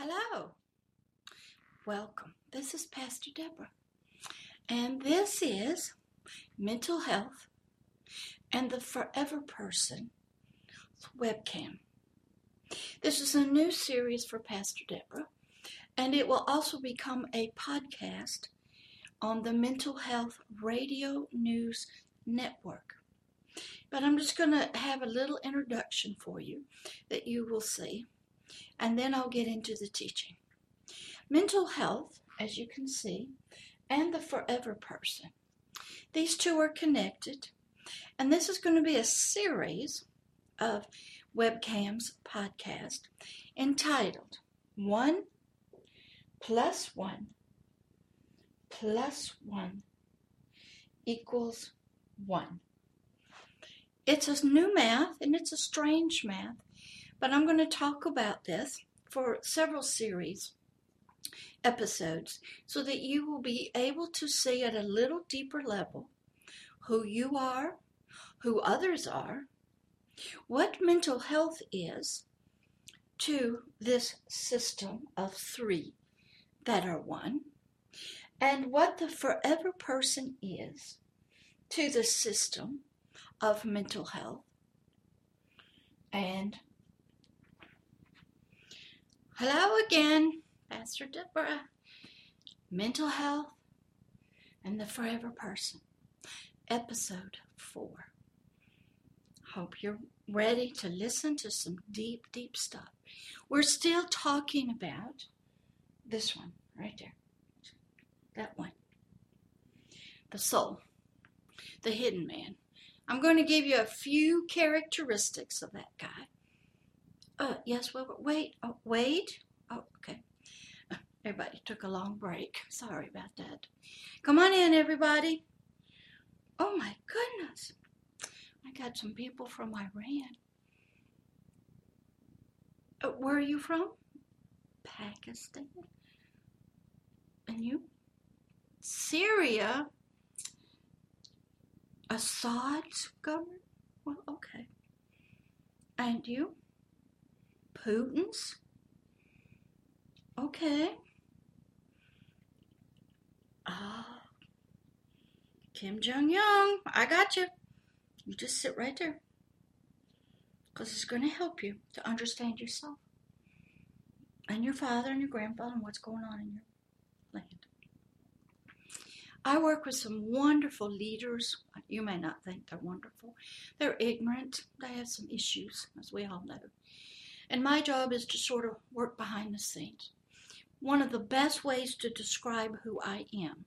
Hello. Welcome. This is Pastor Deborah. And this is Mental Health and the Forever Person webcam. This is a new series for Pastor Deborah, and it will also become a podcast on the Mental Health Radio News Network. But I'm just going to have a little introduction for you that you will see, and then I'll get into the teaching. Mental health, as you can see, and the forever person. These two are connected, and this is going to be a series of webcams podcast entitled One plus One plus One equals One. It's a new math and it's a strange math, but I'm going to talk about this for several series episodes so that you will be able to see at a little deeper level who you are, who others are, what mental health is to this system of three that are one, and what the forever person is to the system of mental health. And hello again, Pastor Deborah. Mental health and the forever person, episode four. Hope you're ready to listen to some deep, deep stuff. We're still talking about this one right there. That one. The soul, the hidden man. I'm going to give you a few characteristics of that guy. Uh, yes, wait, wait, oh, wait. Oh, okay. Everybody took a long break. Sorry about that. Come on in, everybody. Oh my goodness. I got some people from Iran. Uh, where are you from? Pakistan. And you? Syria? Assad's government? Well, okay. And you? Putin's? Okay. Ah. Kim Jong Un, I got you. You just sit right there. Because it's going to help you to understand yourself and your father and your grandfather and what's going on in your land. I work with some wonderful leaders. You may not think they're wonderful. They're ignorant. They have some issues, as we all know. And my job is to sort of work behind the scenes. One of the best ways to describe who I am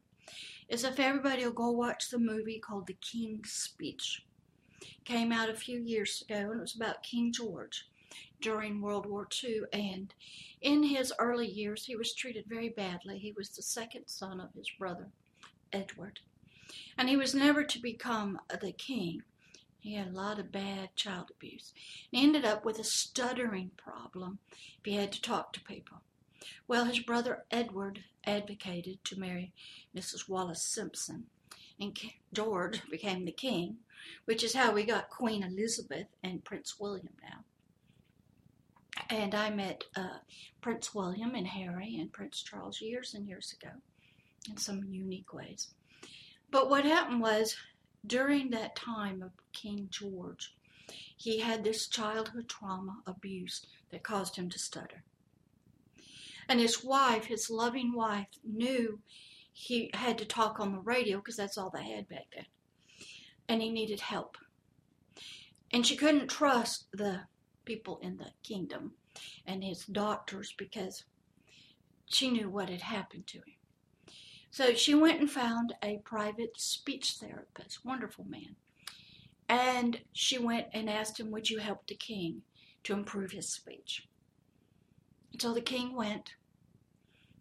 is if everybody will go watch the movie called The King's Speech. It came out a few years ago and it was about King George during World War II. And in his early years, he was treated very badly. He was the second son of his brother. Edward. And he was never to become the king. He had a lot of bad child abuse. He ended up with a stuttering problem if he had to talk to people. Well, his brother Edward advocated to marry Mrs. Wallis Simpson, and George became the king, which is how we got Queen Elizabeth and Prince William now. And I met uh, Prince William and Harry and Prince Charles years and years ago in some unique ways. But what happened was during that time of King George, he had this childhood trauma abuse that caused him to stutter. And his wife, his loving wife, knew he had to talk on the radio because that's all they had back then. And he needed help. And she couldn't trust the people in the kingdom and his doctors because she knew what had happened to him. So she went and found a private speech therapist, wonderful man. And she went and asked him, Would you help the king to improve his speech? So the king went.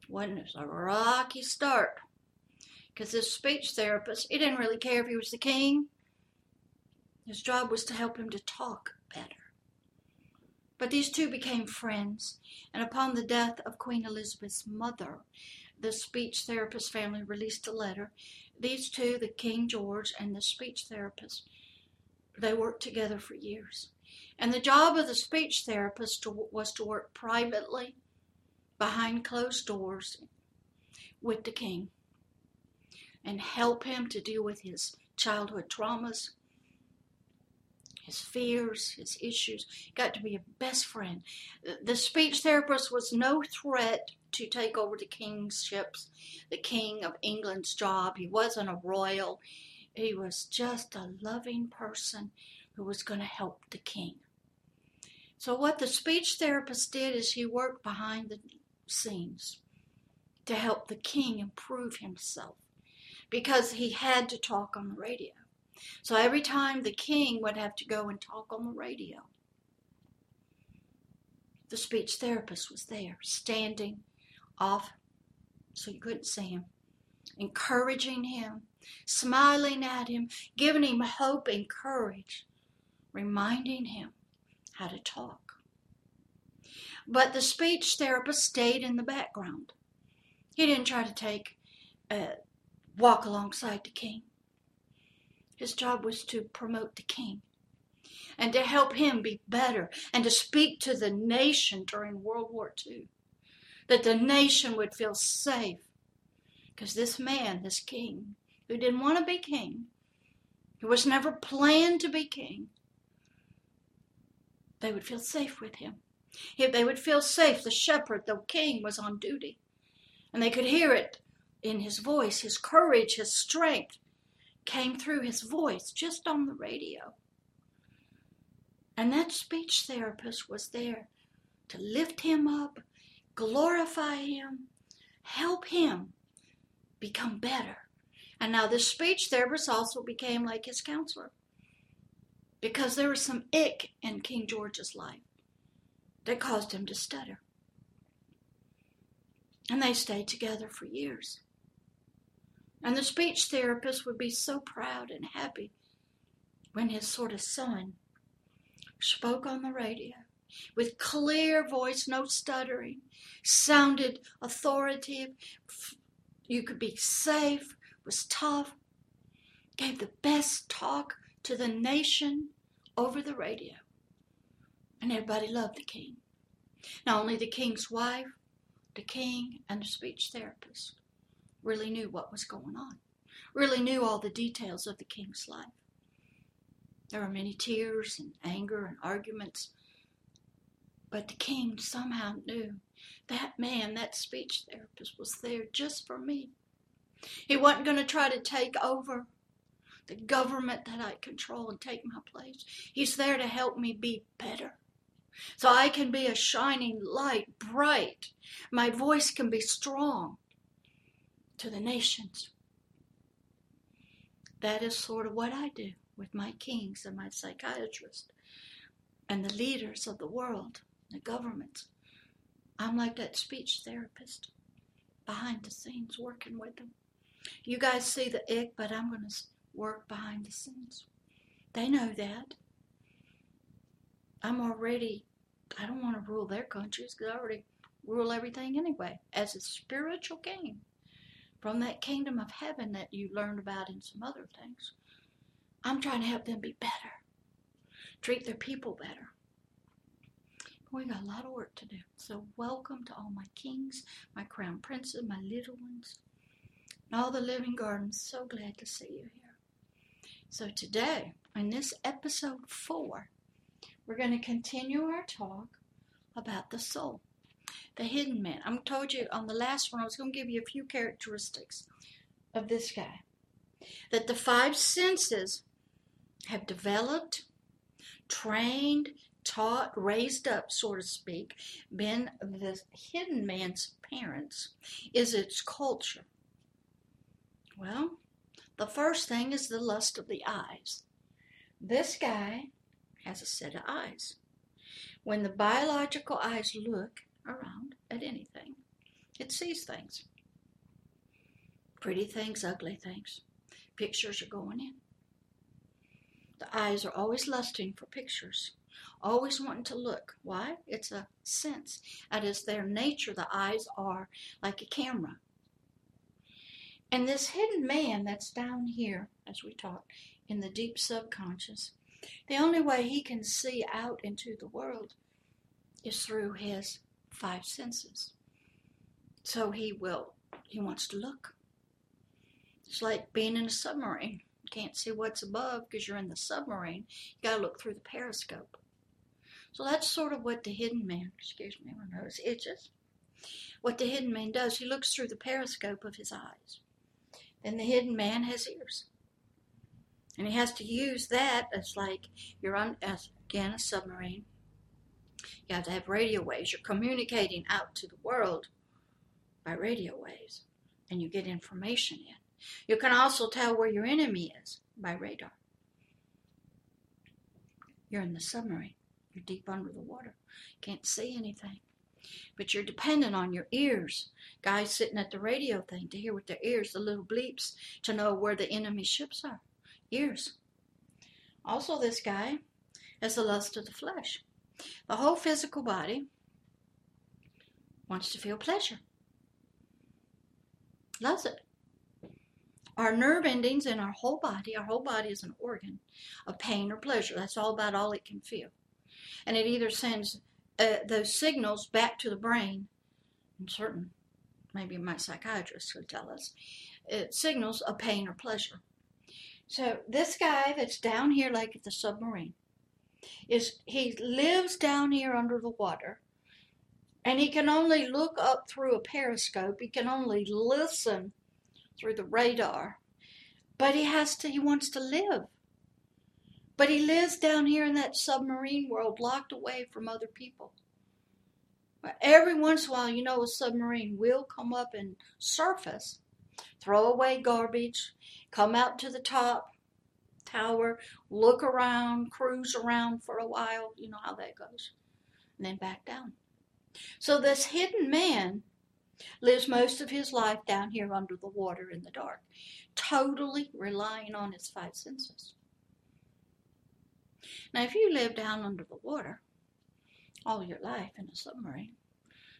Wasn't a rocky start. Because this speech therapist, he didn't really care if he was the king. His job was to help him to talk better. But these two became friends, and upon the death of Queen Elizabeth's mother, the speech therapist family released a letter. These two, the King George and the speech therapist, they worked together for years. And the job of the speech therapist to, was to work privately behind closed doors with the king and help him to deal with his childhood traumas, his fears, his issues. Got to be a best friend. The speech therapist was no threat to take over the kingships, the king of England's job. He wasn't a royal. He was just a loving person who was going to help the king. So, what the speech therapist did is he worked behind the scenes to help the king improve himself because he had to talk on the radio. So, every time the king would have to go and talk on the radio, the speech therapist was there, standing off so you couldn't see him, encouraging him, smiling at him, giving him hope and courage, reminding him how to talk. But the speech therapist stayed in the background. He didn't try to take uh, walk alongside the king. His job was to promote the king and to help him be better and to speak to the nation during World War II that the nation would feel safe. Because this man, this king, who didn't want to be king, who was never planned to be king, they would feel safe with him. If They would feel safe. The shepherd, the king, was on duty. And they could hear it in his voice. His courage, his strength came through his voice just on the radio. And that speech therapist was there to lift him up, glorify him, help him become better. And now this speech therapist also became like his counselor because there was some ick in King George's life that caused him to stutter. And they stayed together for years. And the speech therapist would be so proud and happy when his sort of son spoke on the radio with clear voice, no stuttering, sounded authoritative. You could be safe, was tough, gave the best talk to the nation over the radio. And everybody loved the king. Not only the king's wife, the king, and the speech therapist really knew what was going on, really knew all the details of the king's life. There were many tears and anger and arguments, but the king somehow knew that man, that speech therapist, was there just for me. He wasn't going to try to take over the government that I control and take my place. He's there to help me be better. So I can be a shining light, bright. My voice can be strong to the nations. That is sort of what I do with my kings and my psychiatrists and the leaders of the world the governments. I'm like that speech therapist behind the scenes working with them. You guys see the ick, but I'm going to work behind the scenes. They know that. I'm already, I don't want to rule their countries because I already rule everything anyway as a spiritual king from that kingdom of heaven that you learned about in some other things. I'm trying to help them be better, treat their people better, we got a lot of work to do. So, welcome to all my kings, my crown princes, my little ones, and all the living gardens. So glad to see you here. So, today, in this episode four, we're going to continue our talk about the soul, the hidden man. I told you on the last one, I was going to give you a few characteristics of this guy. That the five senses have developed, trained, taught, raised up, so to speak, been the hidden man's parents, is its culture. Well, the first thing is the lust of the eyes. This guy has a set of eyes. When the biological eyes look around at anything, it sees things. Pretty things, ugly things. Pictures are going in. The eyes are always lusting for pictures always wanting to look. Why? It's a sense. That is their nature. The eyes are like a camera. And this hidden man that's down here, as we talked, in the deep subconscious, the only way he can see out into the world is through his five senses. So he will, he wants to look. It's like being in a submarine. You can't see what's above because you're in the submarine. You got to look through the periscope. So that's sort of what the hidden man, excuse me, my nose itches. What the hidden man does, he looks through the periscope of his eyes. Then the hidden man has ears. And he has to use that as like you're on, as, again, a submarine. You have to have radio waves. You're communicating out to the world by radio waves, and you get information in. You can also tell where your enemy is by radar. You're in the submarine. You're deep under the water. Can't see anything. But you're dependent on your ears. Guys sitting at the radio thing to hear with their ears, the little bleeps, to know where the enemy ships are. Ears. Also, this guy has the lust of the flesh. The whole physical body wants to feel pleasure. Loves it. Our nerve endings in our whole body, our whole body is an organ of pain or pleasure. That's all about all it can feel. And it either sends uh, those signals back to the brain, and certain, maybe my psychiatrist would tell us, it signals a pain or pleasure. So this guy that's down here, like at the submarine, is he lives down here under the water, and he can only look up through a periscope. He can only listen through the radar, but he has to. He wants to live. But he lives down here in that submarine world, locked away from other people. Every once in a while, you know, a submarine will come up and surface, throw away garbage, come out to the top tower, look around, cruise around for a while. You know how that goes. And then back down. So this hidden man lives most of his life down here under the water in the dark, totally relying on his five senses. Now, if you live down under the water all your life in a submarine,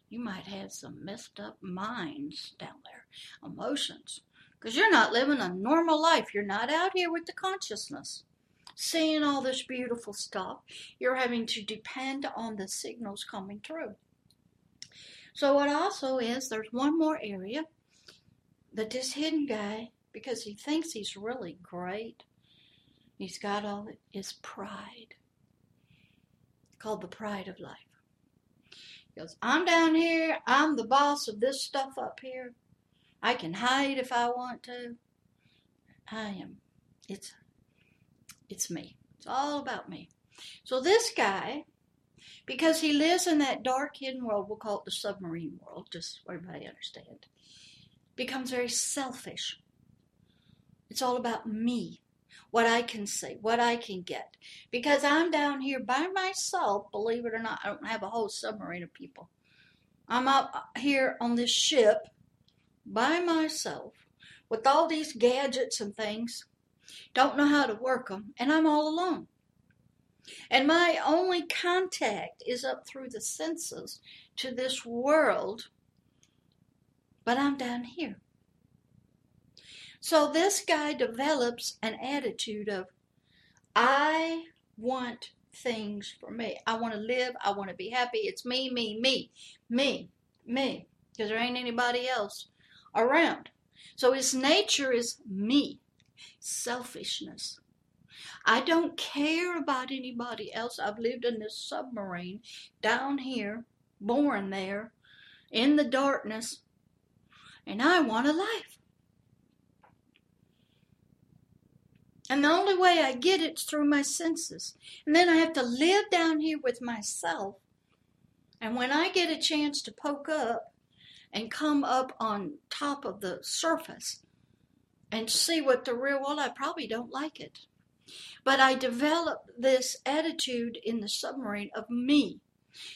you might have some messed up minds down there, emotions, because you're not living a normal life. You're not out here with the consciousness, seeing all this beautiful stuff. You're having to depend on the signals coming through. So, what also is, there's one more area that this hidden guy, because he thinks he's really great, He's got all his pride, called the pride of life. He goes, I'm down here, I'm the boss of this stuff up here. I can hide if I want to. I am. It's it's me. It's all about me. So this guy, because he lives in that dark hidden world, we'll call it the submarine world, just so everybody understand, becomes very selfish. It's all about me what I can see, what I can get. Because I'm down here by myself, believe it or not, I don't have a whole submarine of people. I'm up here on this ship by myself with all these gadgets and things, don't know how to work them, and I'm all alone. And my only contact is up through the senses to this world, but I'm down here. So this guy develops an attitude of, I want things for me. I want to live. I want to be happy. It's me, me, me, me, me, because there ain't anybody else around. So his nature is me, selfishness. I don't care about anybody else. I've lived in this submarine down here, born there, in the darkness, and I want a life. And the only way I get it's through my senses. And then I have to live down here with myself. And when I get a chance to poke up and come up on top of the surface and see what the real world, I probably don't like it. But I develop this attitude in the submarine of me.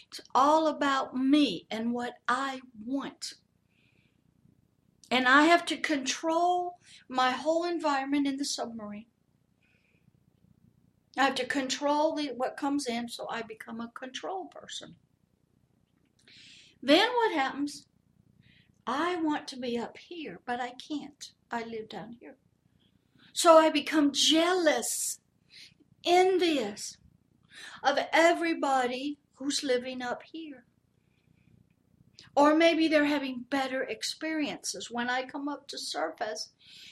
It's all about me and what I want. And I have to control my whole environment in the submarine. I have to control the, what comes in, so I become a control person. Then what happens? I want to be up here, but I can't. I live down here. So I become jealous, envious of everybody who's living up here. Or maybe they're having better experiences. When I come up to surface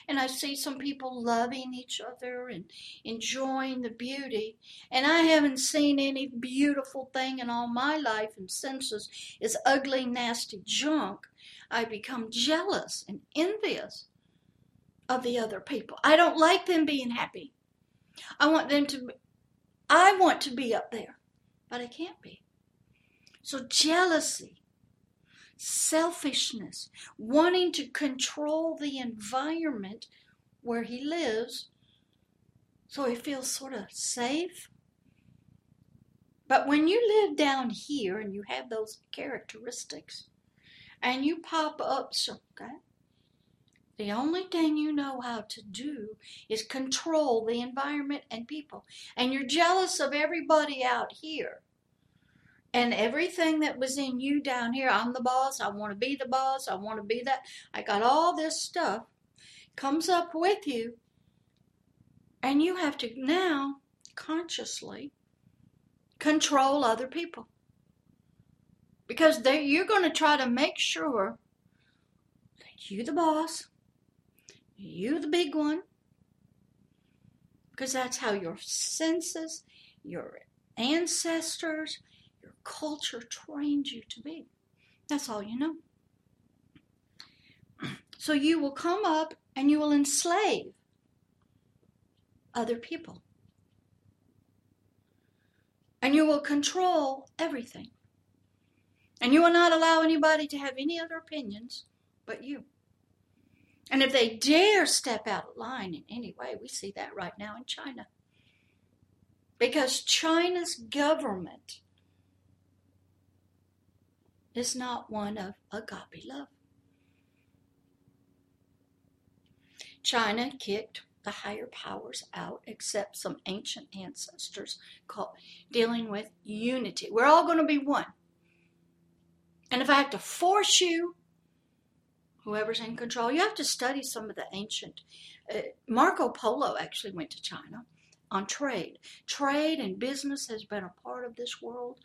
and I see some people loving each other and enjoying the beauty, and I haven't seen any beautiful thing in all my life and senses is ugly, nasty junk, I become jealous and envious of the other people. I don't like them being happy. I want them to I want to be up there, but I can't be. So jealousy selfishness, wanting to control the environment where he lives so he feels sort of safe. But when you live down here and you have those characteristics and you pop up, so, okay, the only thing you know how to do is control the environment and people. And you're jealous of everybody out here and everything that was in you down here i'm the boss i want to be the boss i want to be that i got all this stuff comes up with you and you have to now consciously control other people. Because you're going to try to make sure that you the boss you the big one because that's how your senses your ancestors culture trained you to be. That's all you know. So you will come up and you will enslave other people. And you will control everything. And you will not allow anybody to have any other opinions but you. And if they dare step out of line in any way, we see that right now in China. Because China's government is not one of agape love. China kicked the higher powers out, except some ancient ancestors called dealing with unity. We're all going to be one. And if I have to force you, whoever's in control, you have to study some of the ancient. Uh, Marco Polo actually went to China on trade. Trade and business has been a part of this world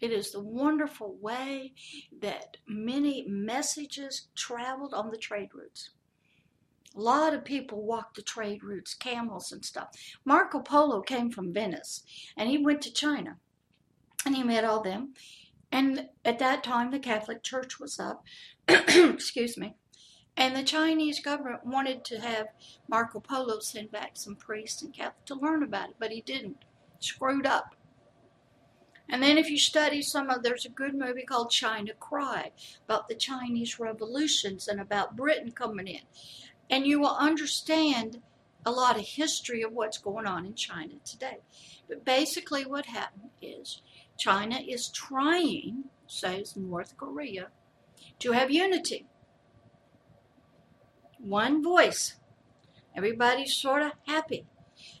it is the wonderful way that many messages traveled on the trade routes. A lot of people walked the trade routes, camels and stuff. Marco Polo came from Venice and he went to China and he met all them. And at that time, the Catholic Church was up. Excuse me. And the Chinese government wanted to have Marco Polo send back some priests and Catholics to learn about it, but he didn't. Screwed up. And then if you study some of, there's a good movie called China Cry about the Chinese revolutions and about Britain coming in. And you will understand a lot of history of what's going on in China today. But basically what happened is China is trying, says North Korea, to have unity. One voice. Everybody's sort of happy.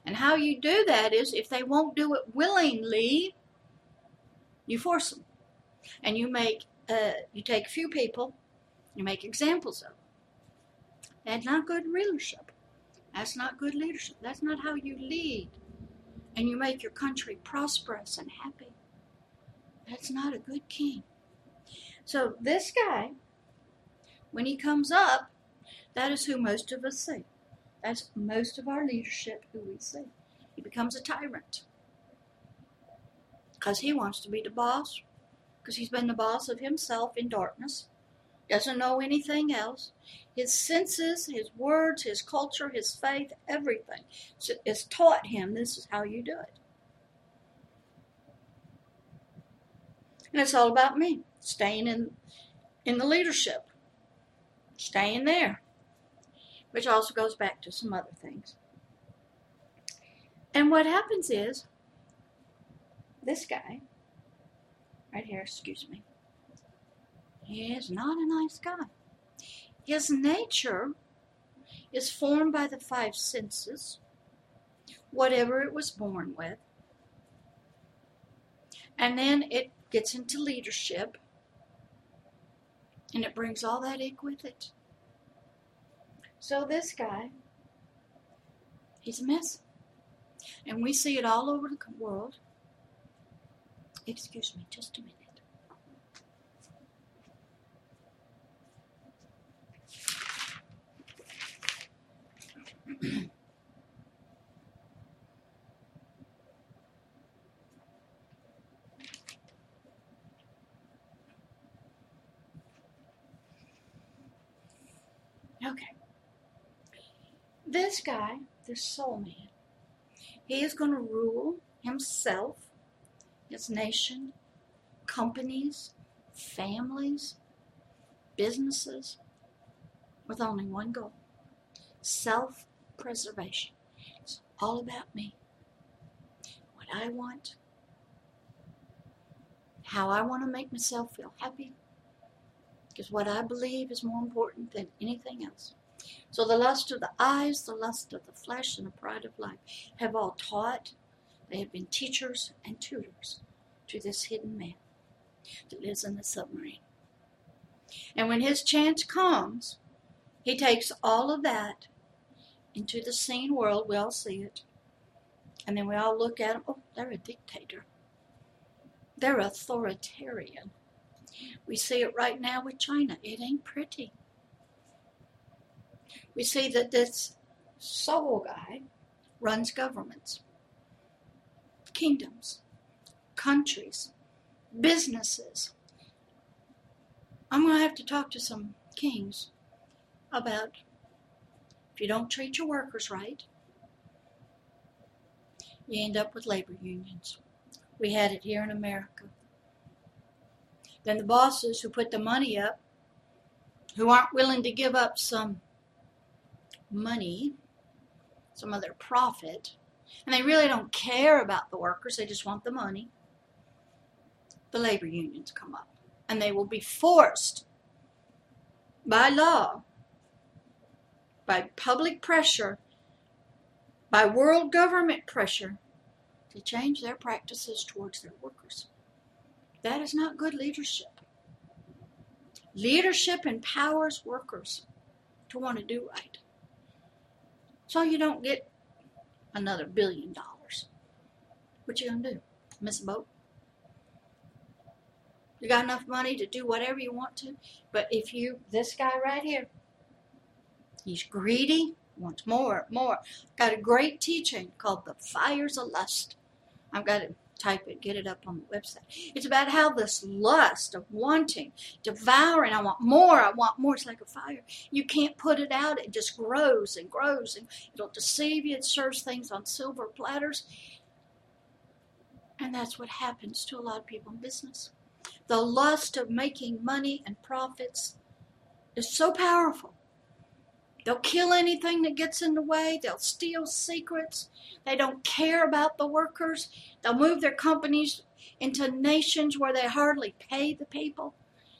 And how you do that is if they won't do it willingly, you force them. And you make, uh, you take a few people, you make examples of them. That's not good leadership. That's not good leadership. That's not how you lead. And you make your country prosperous and happy. That's not a good king. So this guy, when he comes up, that is who most of us see. That's most of our leadership who we see. He becomes a tyrant because he wants to be the boss, because he's been the boss of himself in darkness, doesn't know anything else. His senses, his words, his culture, his faith, everything is taught him this is how you do it. And it's all about me, staying in, in the leadership, staying there, which also goes back to some other things. And what happens is, this guy, right here, excuse me, he is not a nice guy. His nature is formed by the five senses, whatever it was born with. And then it gets into leadership, and it brings all that ache with it. So this guy, he's a mess. And we see it all over the world. Excuse me, just a minute. okay. This guy, this soul man, he is going to rule himself his nation, companies, families, businesses with only one goal self preservation. It's all about me. What I want, how I want to make myself feel happy, because what I believe is more important than anything else. So the lust of the eyes, the lust of the flesh, and the pride of life have all taught, they have been teachers and tutors to this hidden man that lives in the submarine. And when his chance comes, he takes all of that into the seen world. We all see it. And then we all look at him. Oh, they're a dictator. They're authoritarian. We see it right now with China. It ain't pretty. We see that this soul guy runs governments, kingdoms, countries, businesses. I'm going to have to talk to some kings about if you don't treat your workers right, you end up with labor unions. We had it here in America. Then the bosses who put the money up, who aren't willing to give up some money, some of their profit, and they really don't care about the workers, they just want the money, the labor unions come up. And they will be forced by law, by public pressure, by world government pressure, to change their practices towards their workers. That is not good leadership. Leadership empowers workers to want to do right. So you don't get another billion dollars. What you gonna do? Miss a boat? You got enough money to do whatever you want to, but if you, this guy right here, he's greedy, wants more, more. Got a great teaching called The Fires of Lust. I've got to type it, get it up on the website. It's about how this lust of wanting, devouring, I want more, I want more. It's like a fire. You can't put it out, it just grows and grows, and it'll deceive you. It serves things on silver platters. And that's what happens to a lot of people in business. The lust of making money and profits is so powerful They'll kill anything that gets in the way. They'll steal secrets. They don't care about the workers. They'll move their companies into nations where they hardly pay the people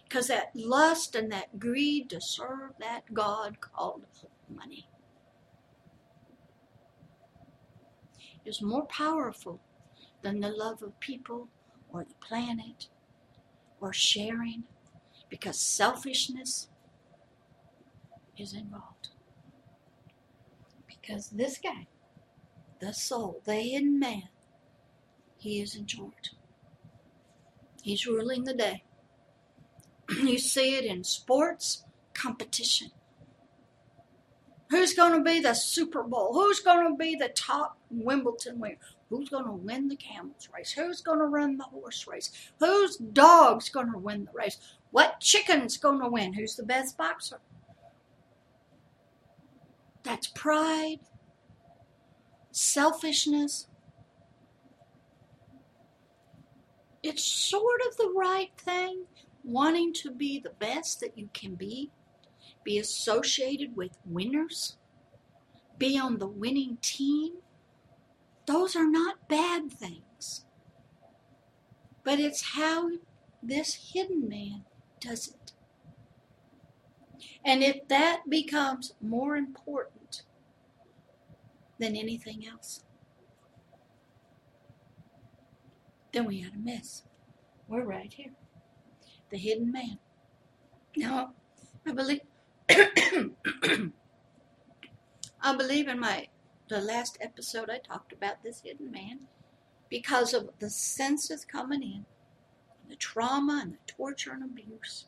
because that lust and that greed to serve that God called money is more powerful than the love of people or the planet or sharing because selfishness is involved. Because this guy, the soul, the hidden man, he is in charge. He's ruling the day. you see it in sports competition. Who's going to be the Super Bowl? Who's going to be the top Wimbledon winner? Who's going to win the camels race? Who's going to run the horse race? Whose dog's going to win the race? What chicken's going to win? Who's the best boxer? That's pride, selfishness. It's sort of the right thing, wanting to be the best that you can be, be associated with winners, be on the winning team. Those are not bad things. But it's how this hidden man does it. And if that becomes more important, than anything else. Then we had a mess. We're right here. The hidden man. Now, I believe I believe in my the last episode I talked about this hidden man because of the senses coming in, the trauma and the torture and abuse,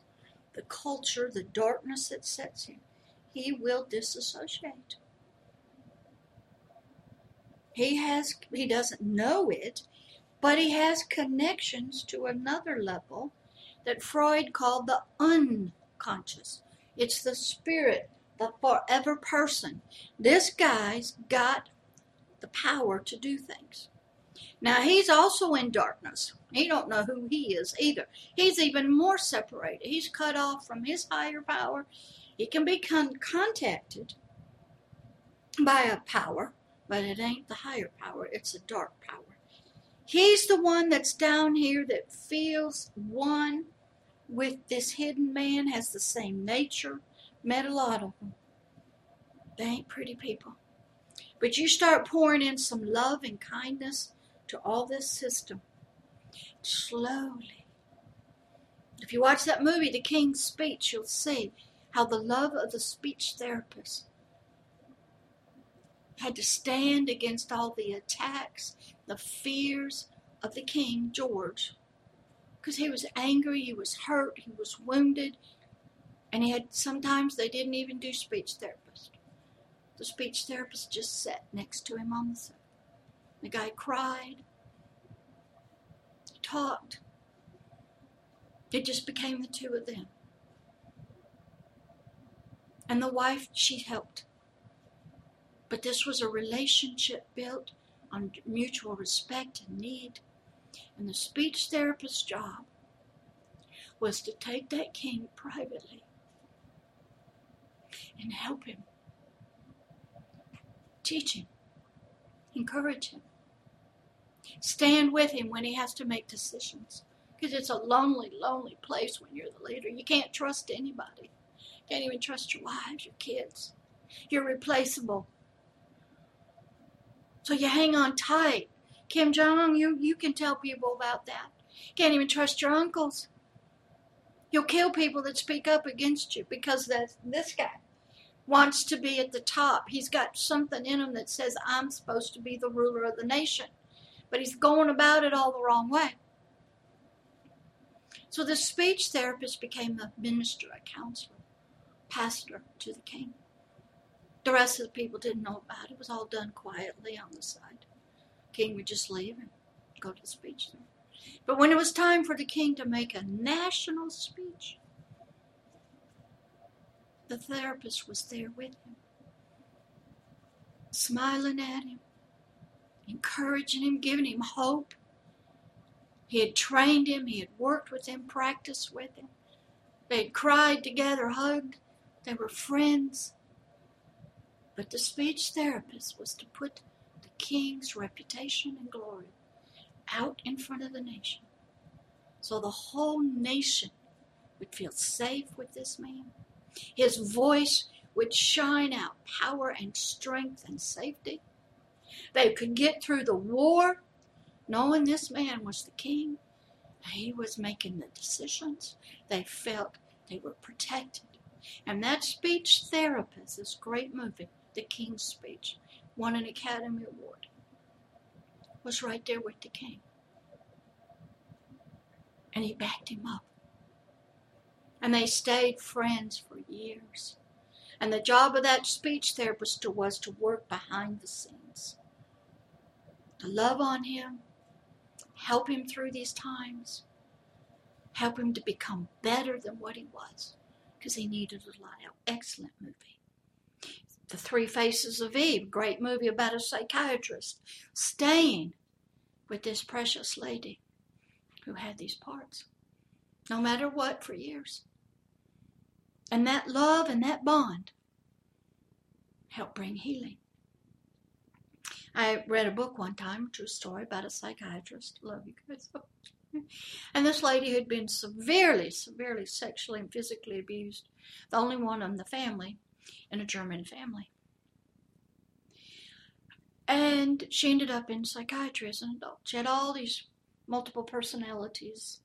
the culture, the darkness that sets him, He will disassociate. He has he doesn't know it, but he has connections to another level that Freud called the unconscious. It's the spirit, the forever person. This guy's got the power to do things. Now he's also in darkness. He don't know who he is either. He's even more separated. He's cut off from his higher power. He can be con- contacted by a power, but it ain't the higher power. It's a dark power. He's the one that's down here that feels one with this hidden man, has the same nature. Met a lot of them. They ain't pretty people. But you start pouring in some love and kindness to all this system. Slowly. If you watch that movie, The King's Speech, you'll see how the love of the speech therapist had to stand against all the attacks, the fears of the King George. Because he was angry, he was hurt, he was wounded, and he had sometimes they didn't even do speech therapist. The speech therapist just sat next to him on the sofa. The guy cried, talked. It just became the two of them. And the wife, she helped. But this was a relationship built on mutual respect and need. And the speech therapist's job was to take that king privately and help him, teach him, encourage him, stand with him when he has to make decisions. Because it's a lonely, lonely place when you're the leader. You can't trust anybody. Can't even trust your wives, your kids. You're replaceable. So you hang on tight. Kim Jong Un, you can tell people about that. Can't even trust your uncles. You'll kill people that speak up against you because this guy wants to be at the top. He's got something in him that says, I'm supposed to be the ruler of the nation. But he's going about it all the wrong way. So the speech therapist became a minister, a counselor, pastor to the king. The rest of the people didn't know about it. It was all done quietly on the side. King would just leave and go to the speech center. But when it was time for the king to make a national speech, the therapist was there with him, smiling at him, encouraging him, giving him hope. He had trained him, he had worked with him, practiced with him. They had cried together, hugged, they were friends. But the speech therapist was to put the king's reputation and glory out in front of the nation. So the whole nation would feel safe with this man. His voice would shine out power and strength and safety. They could get through the war knowing this man was the king. He was making the decisions. They felt they were protected. And that speech therapist, this great movie, The King's Speech, won an Academy Award, was right there with the king. And he backed him up. And they stayed friends for years. And the job of that speech therapist was to work behind the scenes, love on him, help him through these times, help him to become better than what he was, because he needed a lot. Excellent movie. The Three Faces of Eve, great movie about a psychiatrist staying with this precious lady who had these parts, no matter what, for years. And that love and that bond helped bring healing. I read a book one time, true story, about a psychiatrist. Love you guys. And this lady had been severely, severely sexually and physically abused, the only one in the family, in a German family. And she ended up in psychiatry as an adult. She had all these multiple personalities.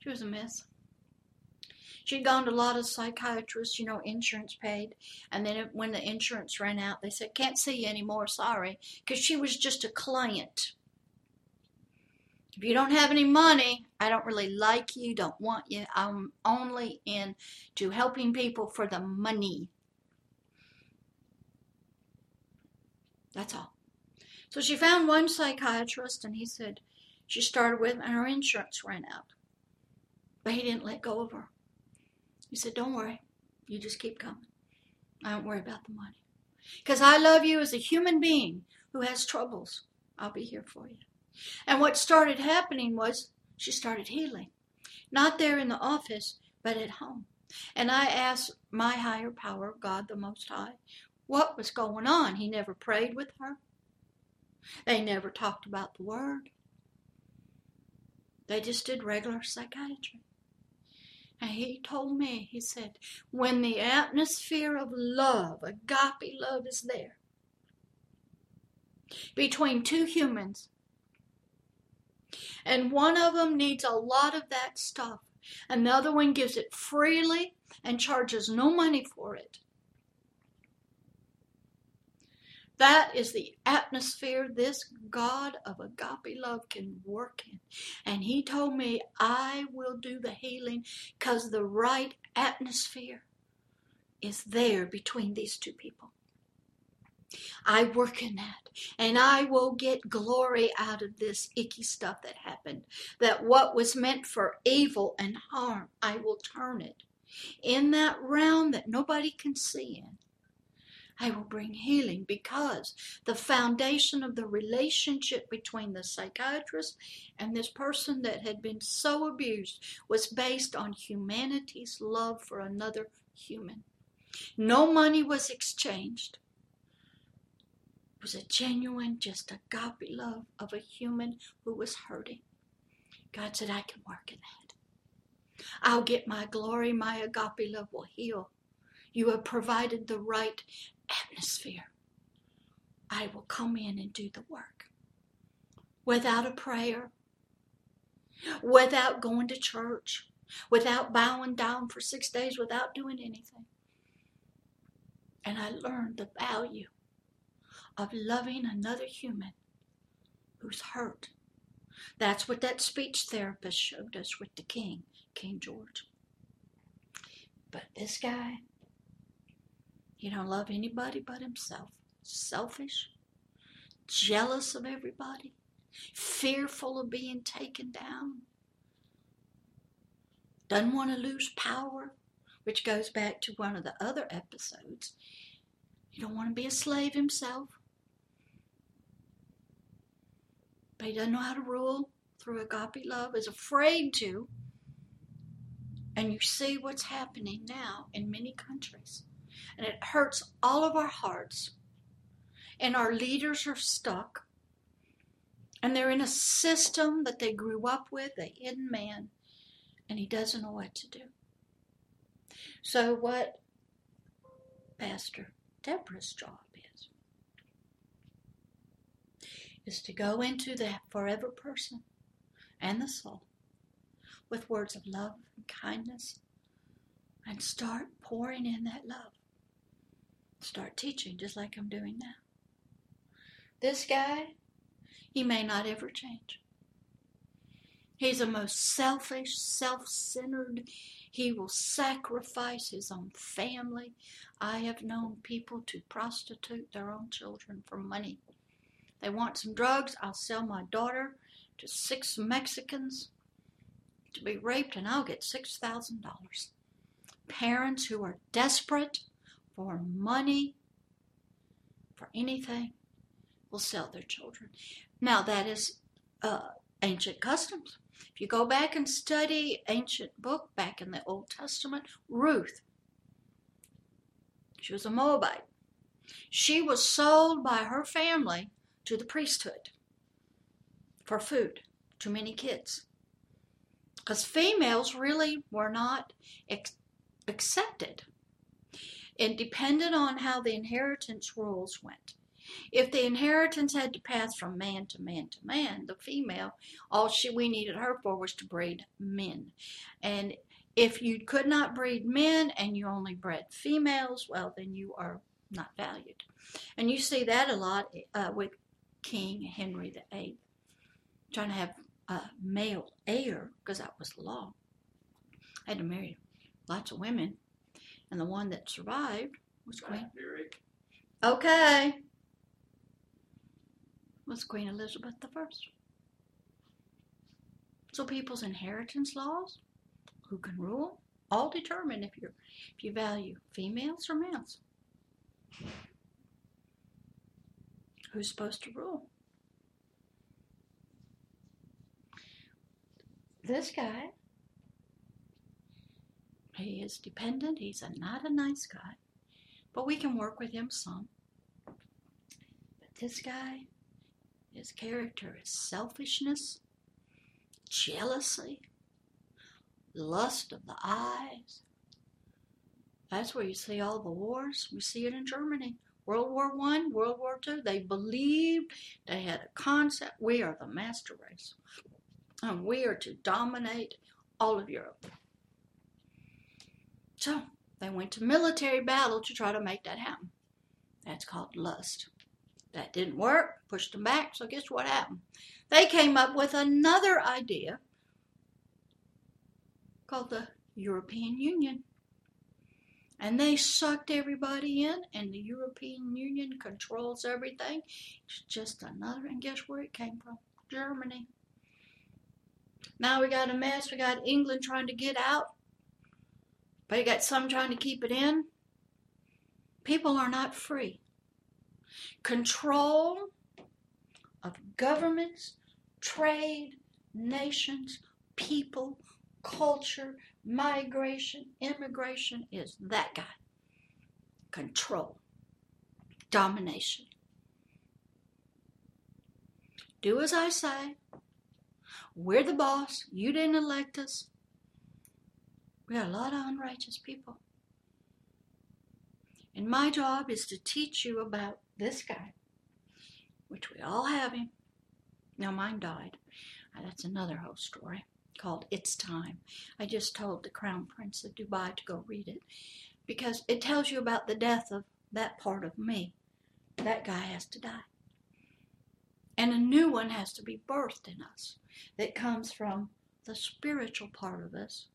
She was a mess. She'd gone to a lot of psychiatrists, you know, insurance paid. And then when the insurance ran out, they said, can't see you anymore, sorry. Because she was just a client. If you don't have any money, I don't really like you, don't want you. I'm only in to helping people for the money. That's all. So she found one psychiatrist and he said she started with and her insurance ran out. But he didn't let go of her. He said, Don't worry, you just keep coming. I don't worry about the money. Because I love you as a human being who has troubles. I'll be here for you. And what started happening was she started healing. Not there in the office, but at home. And I asked my higher power, God the Most High, what was going on. He never prayed with her. They never talked about the Word. They just did regular psychiatry. And he told me, he said, when the atmosphere of love, agape love, is there between two humans, and one of them needs a lot of that stuff, another one gives it freely and charges no money for it. That is the atmosphere this God of agape love can work in. And He told me, I will do the healing because the right atmosphere is there between these two people. I work in that. And I will get glory out of this icky stuff that happened. That what was meant for evil and harm, I will turn it in that realm that nobody can see in. I will bring healing because the foundation of the relationship between the psychiatrist and this person that had been so abused was based on humanity's love for another human. No money was exchanged. It was a genuine, just agape love of a human who was hurting. God said, I can work in that. I'll get my glory. My agape love will heal. You have provided the right atmosphere, I will come in and do the work. Without a prayer, without going to church, without bowing down for six days, without doing anything. And I learned the value of loving another human who's hurt. That's what that speech therapist showed us with the king, King George. But this guy, he don't love anybody but himself. Selfish, jealous of everybody, fearful of being taken down. Doesn't want to lose power, which goes back to one of the other episodes. He don't want to be a slave himself. But he doesn't know how to rule through agape love, is afraid to. And you see what's happening now in many countries and it hurts all of our hearts. And our leaders are stuck. And they're in a system that they grew up with, a hidden man, and he doesn't know what to do. So, what Pastor Deborah's job is, is to go into that forever person and the soul with words of love and kindness and start pouring in that love start teaching just like I'm doing now. This guy, he may not ever change. He's a most selfish, self centered. He will sacrifice his own family. I have known people to prostitute their own children for money. They want some drugs. I'll sell my daughter to six Mexicans to be raped, and I'll get $6,000. Parents who are desperate for money, for anything, will sell their children. Now, that is uh, ancient customs. If you go back and study ancient book back in the Old Testament, Ruth, she was a Moabite. She was sold by her family to the priesthood for food, too many kids. Because females really were not ex- accepted it depended on how the inheritance rules went. If the inheritance had to pass from man to man to man, the female, all she we needed her for was to breed men. And if you could not breed men and you only bred females, well, then you are not valued. And you see that a lot uh, with King Henry VIII, trying to have a male heir because that was the law. I had to marry lots of women and the one that survived was Queen. Okay. Was Queen Elizabeth I. So people's inheritance laws, who can rule, all determine if you're if you value females or males. Who's supposed to rule? This guy, he is dependent. He's a, not a nice guy, but we can work with him some. But this guy, his character is selfishness, jealousy, lust of the eyes. That's where you see all the wars. We see it in Germany. World War One, World War Two. They believed they had a concept. We are the master race, and we are to dominate all of Europe. So they went to military battle to try to make that happen. That's called lust. That didn't work. Pushed them back. So guess what happened? They came up with another idea called the European Union. And they sucked everybody in, and the European Union controls everything. It's just another, and guess where it came from? Germany. Now we got a mess. We got England trying to get out, but you got some trying to keep it in. People are not free. Control of governments, trade, nations, people, culture, migration, immigration is that guy. Control, domination. Do as I say. We're the boss. You didn't elect us. We are a lot of unrighteous people. And my job is to teach you about this guy, which we all have him. Now, mine died. Uh, that's another whole story called It's Time. I just told the Crown Prince of Dubai to go read it because it tells you about the death of that part of me. That guy has to die. And a new one has to be birthed in us that comes from the spiritual part of us,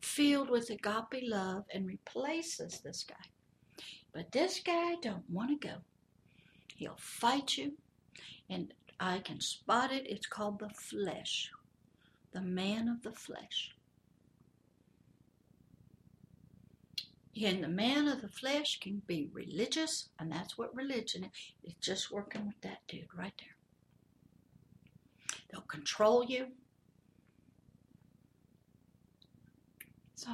filled with agape love and replaces this guy. But this guy don't want to go. He'll fight you, and I can spot it. It's called the flesh the man of the flesh. And the man of the flesh can be religious, and that's what religion is. It's just working with that dude right there. They'll control you. So,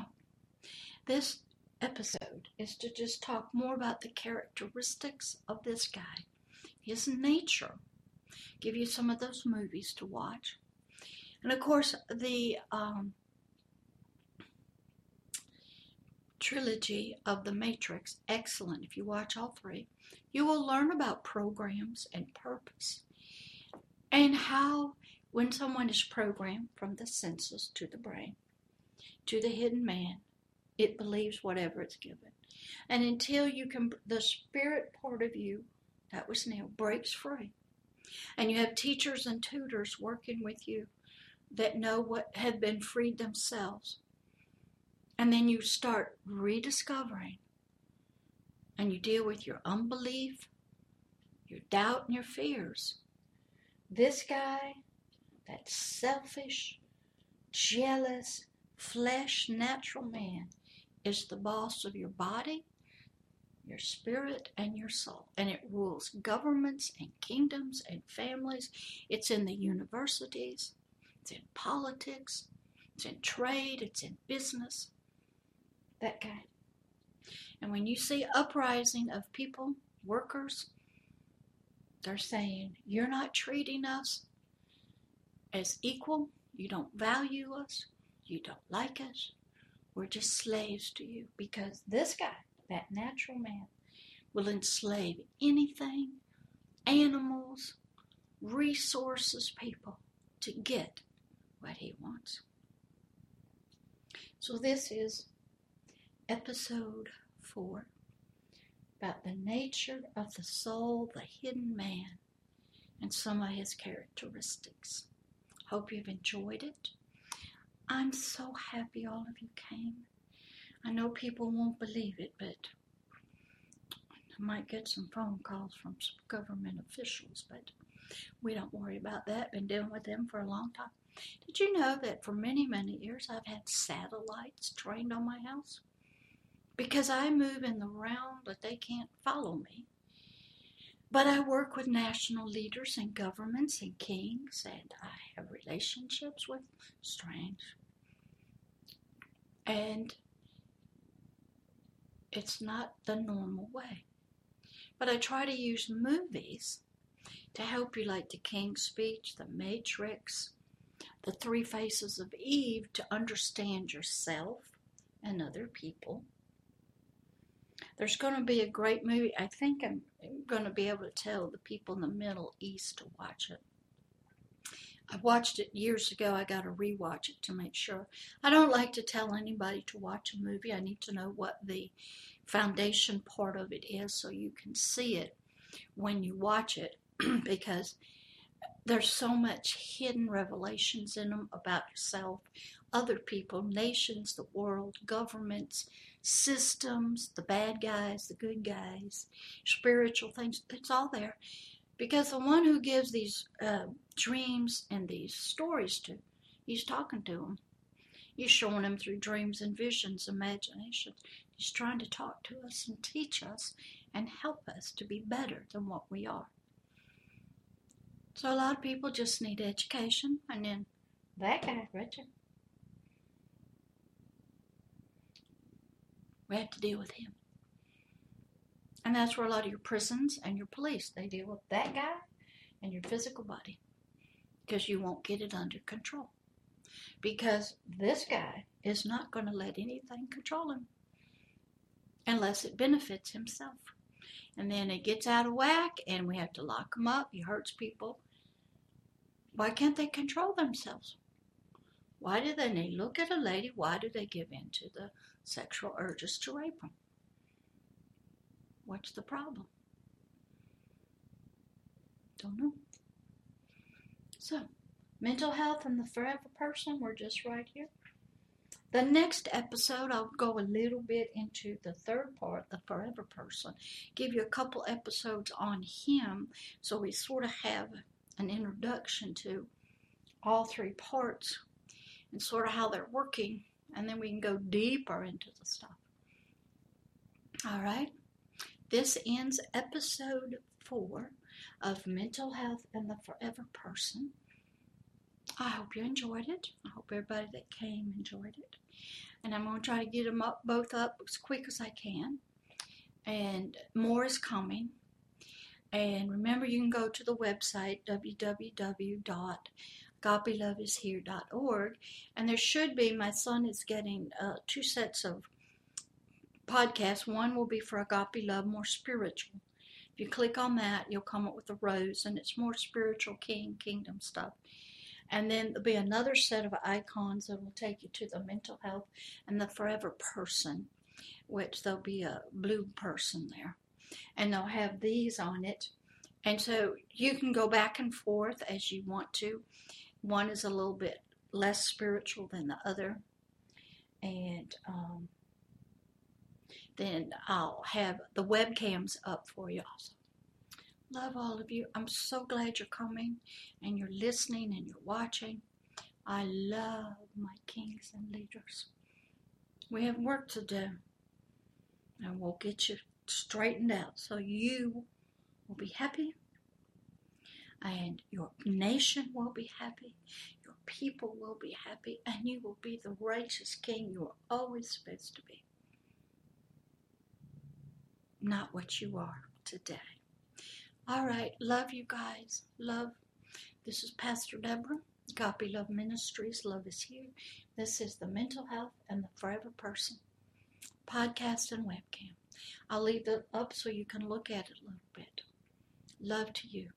this episode is to just talk more about the characteristics of this guy, his nature, give you some of those movies to watch, and of course, the um, trilogy of The Matrix, excellent. If you watch all three, you will learn about programs and purpose and how, when someone is programmed from the senses to the brain to the hidden man, it believes whatever it's given. And until you can, the spirit part of you, that was Neo, breaks free. And you have teachers and tutors working with you that know what have been freed themselves. And then you start rediscovering and you deal with your unbelief, your doubt, and your fears. This guy, that selfish, jealous, flesh, natural man, is the boss of your body, your spirit, and your soul. And it rules governments and kingdoms and families. It's in the universities. It's in politics, it's in trade, it's in business. That kind. And when you see uprising of people, workers, they're saying, You're not treating us as equal. You don't value us. You don't like us. We're just slaves to you. Because this guy, that natural man, will enslave anything, animals, resources, people to get what he wants. So, this is episode four about the nature of the soul, the hidden man, and some of his characteristics. Hope you've enjoyed it. I'm so happy all of you came. I know people won't believe it, but I might get some phone calls from some government officials, but we don't worry about that. Been dealing with them for a long time. Did you know that for many, many years I've had satellites trained on my house? because I move in the realm that they can't follow me. But I work with national leaders and governments and kings, and I have relationships with strange. And it's not the normal way. But I try to use movies to help you, like the King's Speech, The Matrix, The Three Faces of Eve, to understand yourself and other people there's going to be a great movie. I think I'm going to be able to tell the people in the Middle East to watch it. I watched it years ago. I got to rewatch it to make sure. I don't like to tell anybody to watch a movie. I need to know what the foundation part of it is so you can see it when you watch it because there's so much hidden revelations in them about yourself, other people, nations, the world, governments, systems, the bad guys, the good guys, spiritual things. It's all there. Because the one who gives these uh, dreams and these stories to, he's talking to them. He's showing them through dreams and visions, imaginations. He's trying to talk to us and teach us and help us to be better than what we are. So a lot of people just need education, and then that guy, Richard, We have to deal with him. And that's where a lot of your prisons and your police, they deal with that guy and your physical body because you won't get it under control. Because this guy is not going to let anything control him unless it benefits himself. And then it gets out of whack and we have to lock him up. He hurts people. Why can't they control themselves? Why do they look at a lady? Why do they give in to the sexual urges to rape them? What's the problem? Don't know. So, mental health and the forever person, we're just right here. The next episode, I'll go a little bit into the third part, the forever person. Give you a couple episodes on him so we sort of have an introduction to all three parts and sort of how they're working, and then we can go deeper into the stuff. All right, this ends episode four of Mental Health and the Forever Person. I hope you enjoyed it. I hope everybody that came enjoyed it. And I'm going to try to get them up both up as quick as I can. And more is coming. And remember, you can go to the website www agapeloveishere.org. And there should be, my son is getting uh, two sets of podcasts. One will be for Agape Love, more spiritual. If you click on that, you'll come up with a rose, and it's more spiritual king, kingdom stuff. And then there'll be another set of icons that will take you to the mental health and the forever person, which there'll be a blue person there. And they'll have these on it. And so you can go back and forth as you want to. One is a little bit less spiritual than the other. And um, then I'll have the webcams up for you also. Love all of you. I'm so glad you're coming and you're listening and you're watching. I love my kings and leaders. We have work to do, and we'll get you straightened out so you will be happy and your nation will be happy, your people will be happy, and you will be the righteous king you are always supposed to be not what you are today. All right, love you guys. Love. This is Pastor Deborah, Agape Love Ministries. Love is here. This is the Mental Health and the Forever Person podcast and webcam. I'll leave it up so you can look at it a little bit. Love to you.